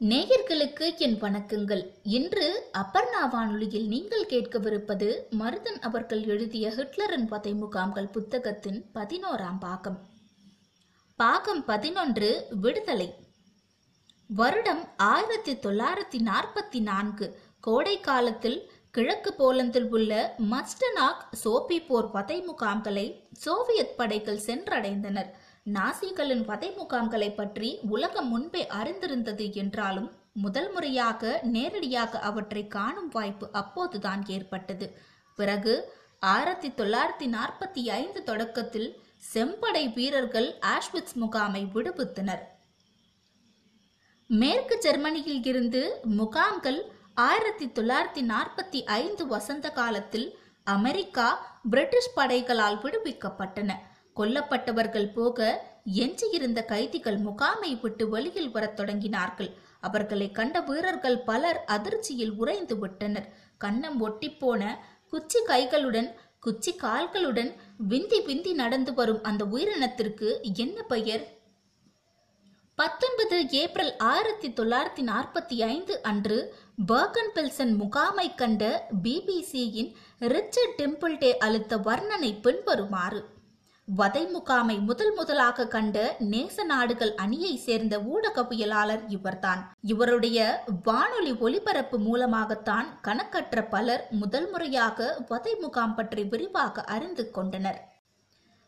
நேயர்களுக்கு என் வணக்கங்கள். இன்று அப்பர்ணா வானொலியில் நீங்கள் கேட்கவிருப்பது மருதன் அவர்கள் எழுதிய ஹிட்லரின் பதை முகாம்கள் புத்தகத்தின் பதினோராம் பாகம். பாகம் பதினொன்று விடுதலை. வருடம் ஆயிரத்தி தொள்ளாயிரத்தி நாற்பத்தி நான்கு கோடை காலத்தில் கிழக்கு போலந்தில் உள்ள மஸ்டனாக் சோபிபோர் பதை முகாம்களை சோவியத் படைகள் சென்றடைந்தனர். நாசிகளின் வதை முகாம்களை பற்றி உலகம் முன்பே அறிந்திருந்தது என்றாலும் முதல் முறையாக நேரடியாக அவற்றை காணும் வாய்ப்பு அப்போதுதான் ஏற்பட்டது. பிறகு ஆயிரத்தி தொள்ளாயிரத்தி நாற்பத்தி ஐந்து தொடக்கத்தில் செம்படை வீரர்கள் ஆஷ்விட்ஸ் முகாமை விடுவித்தனர். மேற்கு ஜெர்மனியில் இருந்து முகாம்கள் ஆயிரத்தி தொள்ளாயிரத்தி நாற்பத்தி ஐந்து வசந்த காலத்தில் அமெரிக்கா பிரிட்டிஷ் படைகளால் விடுவிக்கப்பட்டன. கொல்லப்பட்டவர்கள் போக எஞ்சியிருந்த கைதிகள் முகாமை விட்டு வெளியில் வரத் தொடங்கினார்கள். அவர்களை கண்ட வீரர்கள் பலர் அதிர்ச்சியில் உறைந்து விட்டனர். கண்ணம் ஒட்டிப்போன குச்சி கைகளுடன் குச்சி கால்களுடன் விந்தி விந்தி நடந்து வரும் அந்த உயிரினத்திற்கு என்ன பெயர்? பத்தொன்பது ஏப்ரல் ஆயிரத்தி தொள்ளாயிரத்தி நாற்பத்தி ஐந்து அன்று பர்கன் பில்சன் முகாமை கண்ட பிபிசியின் ரிச்சர்ட் டெம்பிள்டே அளித்த வர்ணனை பின்வருமாறு. வதை முகாமை முதல் முதலாக கண்ட நேச நாடுகள் அணியை சேர்ந்த ஊடகவியலாளர் இவர்தான். இவருடைய வானொலி ஒலிபரப்பு மூலமாகத்தான் கணக்கற்ற பலர் முதல் முறையாக வதை முகாம் பற்றி விரிவாக அறிந்து கொண்டனர்.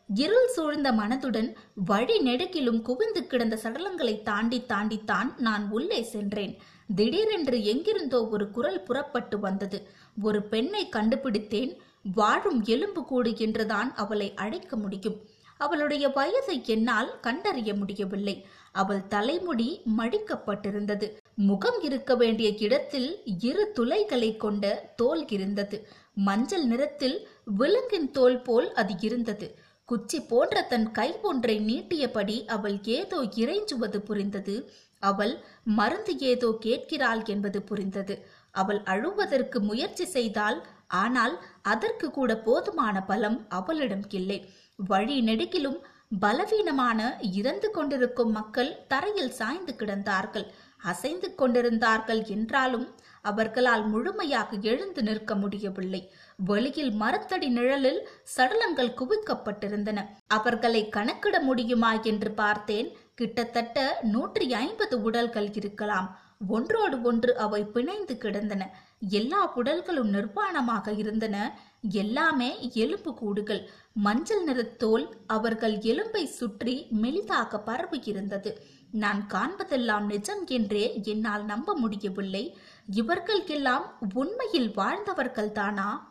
இருள் சூழ்ந்த மனதுடன் வழி நெடுக்கிலும் குவிந்து கிடந்த சடலங்களை தாண்டி தாண்டித்தான் நான் உள்ளே சென்றேன். திடீரென்று எங்கிருந்தோ ஒரு குரல் புறப்பட்டு வந்தது. ஒரு பெண்ணை கண்டுபிடித்தேன். வாழும் எலும்பு கூடு என்றுதான் அவளை அழைக்க முடியும். அவளுடைய வயதை என்னால் கண்டறிய முடியவில்லை. அவள் தலைமுடி மடிக்கப்பட்டிருந்தது. முகம் இருக்க வேண்டிய இடத்தில் இரு துளைகளை கொண்ட தோல் இருந்தது. மஞ்சள் நிறத்தில் விலங்கின் தோல் போல் அது இருந்தது. குச்சி போன்ற தன் கை ஒன்றை நீட்டியபடி அவள் ஏதோ இறைஞ்சுவது புரிந்தது. அவள் மருந்து ஏதோ கேட்கிறாள் என்பது புரிந்தது. அவள் அழுவதற்கு முயற்சி செய்தால் ஆனால் அதற்கு கூட போதுமான பலம் அவளிடம் இல்லை வழி நெடுகிலும் பலவீனமான இறந்து கொண்டிருக்கும் மக்கள் தரையில் சாய்ந்து கிடந்தார்கள். அசைந்து கொண்டிருந்தார்கள் என்றாலும் அவர்களால் முழுமையாக எழுந்து நிற்க முடியவில்லை. வெளியில் மரத்தடி நிழலில் சடலங்கள் குவிக்கப்பட்டிருந்தன. அவர்களை கணக்கிட முடியுமா என்று பார்த்தேன். கிட்டத்தட்ட நூற்றி ஐம்பது உடல்கள் இருக்கலாம். ஒன்றோடு ஒன்று அவை பிணைந்து கிடந்தன. எல்லா உடல்களும் நிர்வாணமாக இருந்தன. எல்லாமே எலும்பு கூடுகள். மஞ்சள் நிறத்தோல் அவர்கள் எலும்பை சுற்றி மெலிதாக பரவி இருந்தது. நான் காண்பதெல்லாம் நிஜம் என்றே என்னால் நம்ப முடியவில்லை. இவர்கள் எல்லாம் உண்மையில் வாழ்ந்தவர்கள் தானா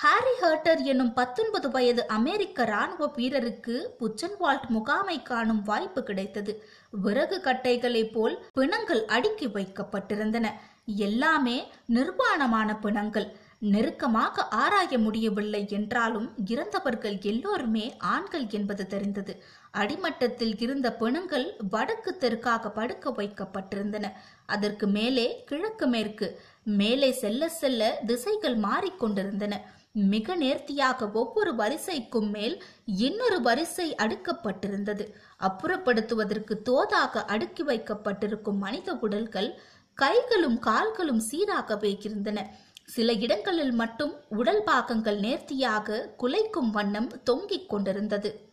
ஹாரி ஹர்டர் என்னும் பத்தொன்பது வயது அமெரிக்க ராணுவ வீரருக்கு புச்சன்வால்ட் முகாமை காணும் வாய்ப்பு கிடைத்தது. விறகு கட்டைகளைப் போல் பிணங்கள் அடுக்கி வைக்கப்பட்டிருந்தன. எல்லாமே நிர்வாணமான பிணங்கள். நெருக்கமாக ஆராய முடியவில்லை என்றாலும் இறந்தவர்கள் எல்லோருமே ஆண்கள் என்பது தெரிந்தது. அடிமட்டத்தில் இருந்த பிணங்கள் வடக்கு தெற்காக படுக்க வைக்கப்பட்டிருந்தன. அதற்கு மேலே கிழக்கு மேற்கு. மேலே செல்ல செல்ல திசைகள் மாறிக்கொண்டிருந்தன. மிக நேர்த்தியாக ஒவ்வொரு வரிசைக்கும் மேல் இன்னொரு வரிசை அடுக்கப்பட்டிருந்தது. அப்புறப்படுத்துவதற்கு தோதாக அடுக்கி வைக்கப்பட்டிருக்கும் மனித உடல்கள் கைகளும் கால்களும் சீராக வைக்கிருந்தன சில இடங்களில் மட்டும் உடல் பாகங்கள் நேர்த்தியாக குலைக்கும் வண்ணம் தொங்கிக் கொண்டிருந்தது.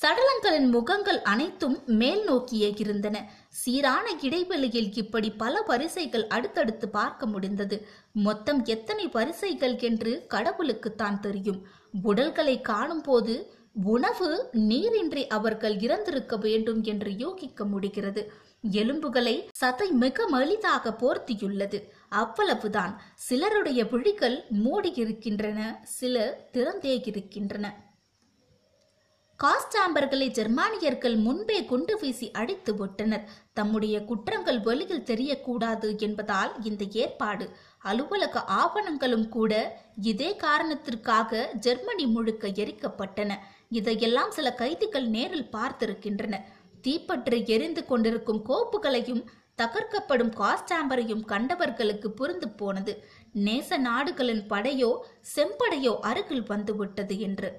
சடலங்களின் முகங்கள் அனைத்தும் மேல் நோக்கியே இருந்தன. சீரான இடைவெளியில் இப்படி பல வரிசைகள் அடுத்தடுத்து பார்க்க முடிந்தது. மொத்தம் எத்தனை வரிசைகள் என்று கடவுளுக்குத்தான் தெரியும். உடல்களை காணும் போது உணவு நீரின்றி அவர்கள் இறந்திருக்க வேண்டும் என்று யோகிக்க முடிகிறது. எலும்புகளை சதை மிக மலிதாக போர்த்தியுள்ளது. அவ்வளவுதான். சிலருடைய விழிகள் மூடியிருக்கின்றன சிலர் திறந்தே இருக்கின்றன காஸ்டாம்பர்களை ஜெர்மானியர்கள் முன்பே குண்டு வீசி அடித்து விட்டனர். தம்முடைய குற்றங்கள் வெளியில் தெரியக்கூடாது என்பதால் இந்த ஏற்பாடு. அலுவலக ஆவணங்களும் கூட இதே காரணத்திற்காக ஜெர்மனி முழுக்க எரிக்கப்பட்டன. இதையெல்லாம் சில கைதிகள் நேரில் பார்த்திருக்கின்றன. தீப்பற்றி எரிந்து கொண்டிருக்கும் கோப்புகளையும் தகர்க்கப்படும் காஸ்டாம்பரையும் கண்டவர்களுக்கு புரிந்து போனது. நேச நாடுகளின் படையோ செம்படையோ அருகில் வந்துவிட்டது என்று.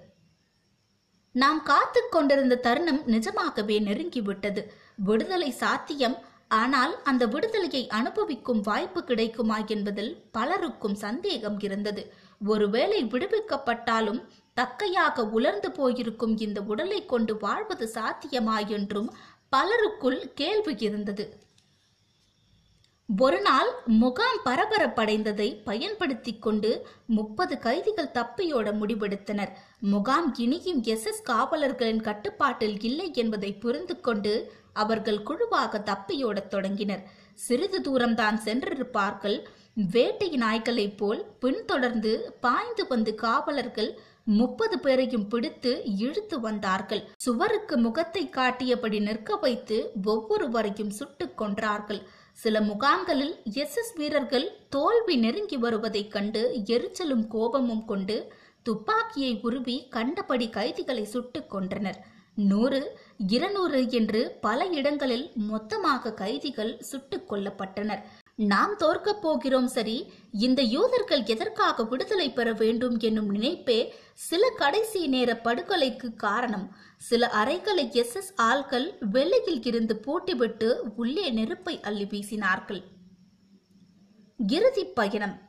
நாம் காத்து கொண்டிருந்த தருணம் நிஜமாகவே நெருங்கிவிட்டது. விடுதலை சாத்தியம். ஆனால் அந்த விடுதலையை அனுபவிக்கும் வாய்ப்பு கிடைக்குமா என்பதில் பலருக்கும் சந்தேகம் இருந்தது. ஒருவேளை விடுவிக்கப்பட்டாலும் தக்கையாக உலர்ந்து போயிருக்கும் இந்த உடலை கொண்டு வாழ்வது சாத்தியமா என்றும் பலருக்குள் கேள்வி இருந்தது. ஒருநாள் முகாம் பரபரப்படைந்ததை பயன்படுத்தி கொண்டு முப்பது கைதிகள் தப்பியோட முடிவெடுத்தனர். முகாம் இனியும் எஸ். எஸ். காவலர்களின் கட்டுப்பாட்டில் இல்லை என்பதை புரிந்து கொண்டு அவர்கள் குழுவாக தப்பியோடத் தொடங்கினர். சிறிது தூரம்தான் சென்றிருப்பார்கள். வேட்டை நாய்களைப் போல் பின்தொடர்ந்து பாய்ந்து வந்து காவலர்கள் முப்பது பேரையும் பிடித்து இழுத்து வந்தார்கள். சுவருக்கு முகத்தை காட்டியபடி நிற்க வைத்து ஒவ்வொருவரையும் சுட்டுக் கொன்றார்கள். சில முகாம்களில் எஸ் எஸ் வீரர்கள் தோல்வி நெருங்கி வருவதைக் கண்டு எரிச்சலும் கோபமும் கொண்டு துப்பாக்கியை உருவி கண்டபடி கைதிகளை சுட்டுக் கொன்றனர். நூறு இருநூறு என்று பல இடங்களில் மொத்தமாக கைதிகள் சுட்டுக் கொல்லப்பட்டனர். நாம் தோற்கப் போகிறோம் சரி. இந்த யூதர்கள் எதற்காக விடுதலை பெற வேண்டும் என்னும் நினைப்பே சில கடைசி நேர படுகொலைக்கு காரணம். சில அறைகளை எஸ் எஸ் ஆள்கள் வெளியில் இருந்து பூட்டிவிட்டு உள்ளே நெருப்பை அள்ளி வீசினார்கள். இறுதி பயணம்.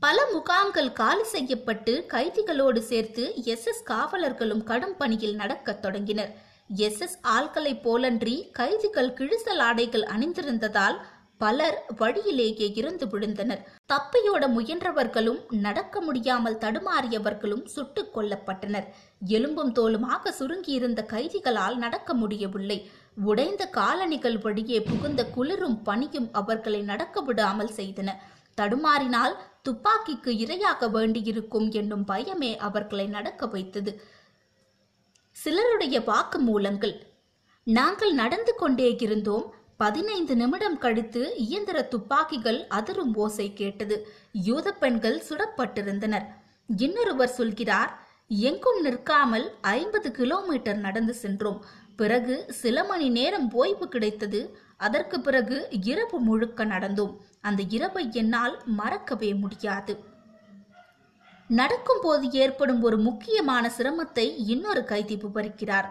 பல முகாம்கள் காலி செய்யப்பட்டு கைதிகளோடு சேர்த்து எஸ் எஸ் காவலர்களும் கடும் பணியில் நடக்கத் தொடங்கினர். எஸ் எஸ் ஆள்களைப் போலன்றி கைதிகள் கிழிசல் ஆடைகள் அணிந்திருந்ததால் பலர் வழியிலேயே இருந்து விழுந்தனர். தப்பியோட முயன்றவர்களும் நடக்க முடியாமல் தடுமாறியவர்களும் சுட்டுக் கொல்லப்பட்டனர். எலும்பும் தோலுமாக சுருங்கியிருந்த கைதிகளால் நடக்க முடியவில்லை. உடைந்த காலணிகள் வழியே புகுந்த குளிரும் பனியும் அவர்களை நடக்க விடாமல் செய்தன. தடுமாறினால் துப்பாக்கிக்கு இரையாக வேண்டியிருக்கும் என்னும் பயமே அவர்களை நடக்க வைத்தது. சிலருடைய வாக்கு மூலங்கள் நாங்கள் நடந்து கொண்டே இருந்தோம். பதினைந்து நிமிடம் கழித்து இயந்திர துப்பாக்கிகள் அதிரும் ஓசை கேட்டது. யூத பெண்கள் சுடப்பட்டிருந்தனர். இன்னொருவர் சொல்கிறார் எங்கும் நிற்காமல் ஐம்பது கிலோமீட்டர் நடந்து சென்றோம். பிறகு சில மணி நேரம் ஓய்வு கிடைத்தது. அதற்கு பிறகு இரவு முழுக்க நடந்தோம். அந்த இரவை என்னால் மறக்கவே முடியாது. நடக்கும்போது ஏற்படும் ஒரு முக்கியமான சிரமத்தை இன்னொரு கைதி விவரிக்கிறார்.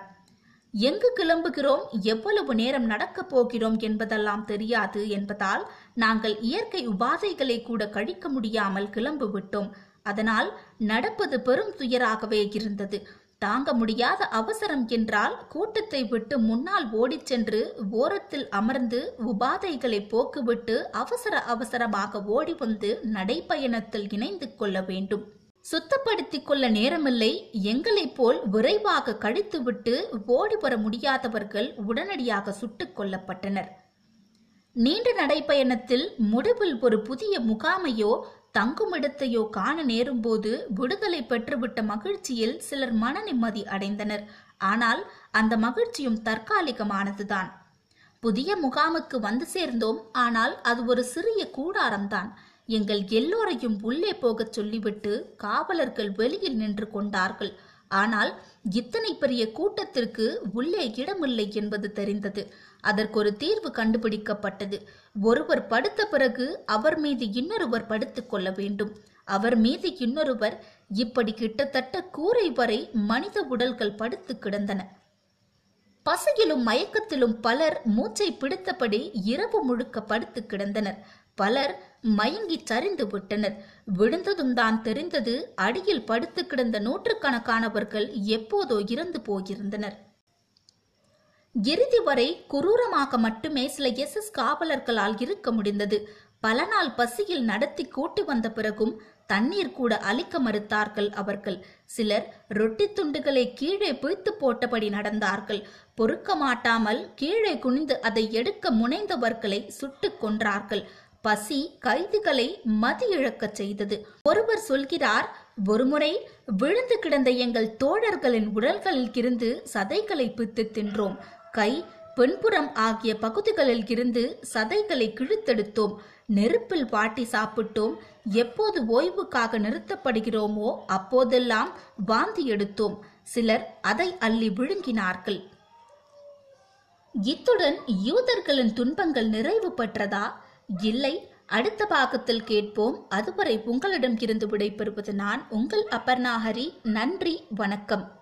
எங்கு கிளம்புகிறோம்? எவ்வளவு நேரம் நடக்கப் போகிறோம் என்பதெல்லாம் தெரியாது என்பதால் நாங்கள் இயற்கை உபாதைகளை கூட கழிக்க முடியாமல் கிளம்பு விட்டோம் அதனால் நடப்பது பெரும் துயராகவே இருந்தது. தாங்க முடியாத அவசரம் என்றால் கூட்டத்தை விட்டு முன்னால் ஓடிச் சென்று ஓரத்தில் அமர்ந்து உபாதைகளை போக்குவிட்டு அவசர அவசரமாக ஓடி வந்து நடைப்பயணத்தில் இணைந்து கொள்ள வேண்டும். சுத்தப்படுத்திக் கொள்ள நேரமில்லை. எங்களைப் போல் விரைவாக கழித்துவிட்டு ஓடி வர முடியாதவர்கள் உடனடியாக சுட்டுக் கொல்லப்பட்டனர். நீண்ட நடைப்பயணத்தில் முடிவில் ஒரு புதிய முகாமையோ தங்குமிடத்தையோ காண நேரும்போது விடுதலை பெற்றுவிட்ட மகிழ்ச்சியில் சிலர் மன நிம்மதி அடைந்தனர். ஆனால் அந்த மகிழ்ச்சியும் தற்காலிகமானதுதான். புதிய முகாமுக்கு வந்து சேர்ந்தோம். ஆனால் அது ஒரு சிறிய கூடாரம்தான். எங்கள் எல்லோரையும் உள்ளே போகச் சொல்லிவிட்டு காவலர்கள் வெளியில் நின்று கொண்டார்கள். ஆனால் இத்தனை பெரிய கூட்டத்திற்கு உள்ளே இடமில்லை என்பது தெரிந்தது. அதற்கொரு தீர்வு கண்டுபிடிக்கப்பட்டது. ஒருவர் படுத்த பிறகு அவர் மீது இன்னொருவர் படுத்துக் கொள்ள வேண்டும். அவர் மீது இன்னொருவர் இப்படி கிட்டத்தட்ட கூரை வரை மனித உடல்கள் படுத்து கிடந்தன. பசியிலும் மயக்கத்திலும் பலர் மூச்சை பிடித்தபடி இரவு முழுக்க படுத்து கிடந்தனர். பலர் மயங்கி சரிந்து விட்டனர். விழுந்ததும் தான் தெரிந்தது அடியில் படுத்து கிடந்த நூற்றுக்கணக்கானவர்கள் எப்போதோ இறந்து போயிருந்தனர். இறுதி வரை குரூரமாக மட்டுமே சில எஸ் எஸ் காவலர்களால் இருக்க முடிந்தது. பல நாள் பசியில் நடத்தி கூட்டி வந்த பிறகும் தண்ணீர் கூட அளிக்க மறுத்தார்கள் அவர்கள். சிலர் ரொட்டி துண்டுகளை கீழே பிய்த்து போட்டபடி நடந்தார்கள். பொறுக்க மாட்டாமல் கீழே குனிந்து அதை எடுக்க முனைந்தவர்களை சுட்டுக் கொன்றார்கள். பசி கைதிகளை மதி இழக்கச் செய்தது. ஒருவர் சொல்கிறார் ஒருமுறை விழுந்து கிடந்த எங்கள் தோழர்களின் உடல்களில் இருந்து சதைகளை பித்து தின்றோம். கை பெண்புறம் ஆகிய பகுதிகளில் இருந்து சதைகளை கிழித்தெடுத்தோம். நெருப்பில் வாட்டி சாப்பிட்டோம். எப்போது ஓய்வுக்காக நிறுத்தப்படுகிறோமோ அப்போதெல்லாம் வாந்தி எடுத்தோம். சிலர் அதை அள்ளி விழுங்கினார்கள். இத்துடன் யூதர்களின் துன்பங்கள் நிறைவு பெற்றதா? இல்லை அடுத்த பாகத்தில் கேட்போம். அதுவரை உங்களிடம் இருந்து விடைபெறுவது நான் உங்கள் அபர்ணாஹரி. நன்றி வணக்கம்.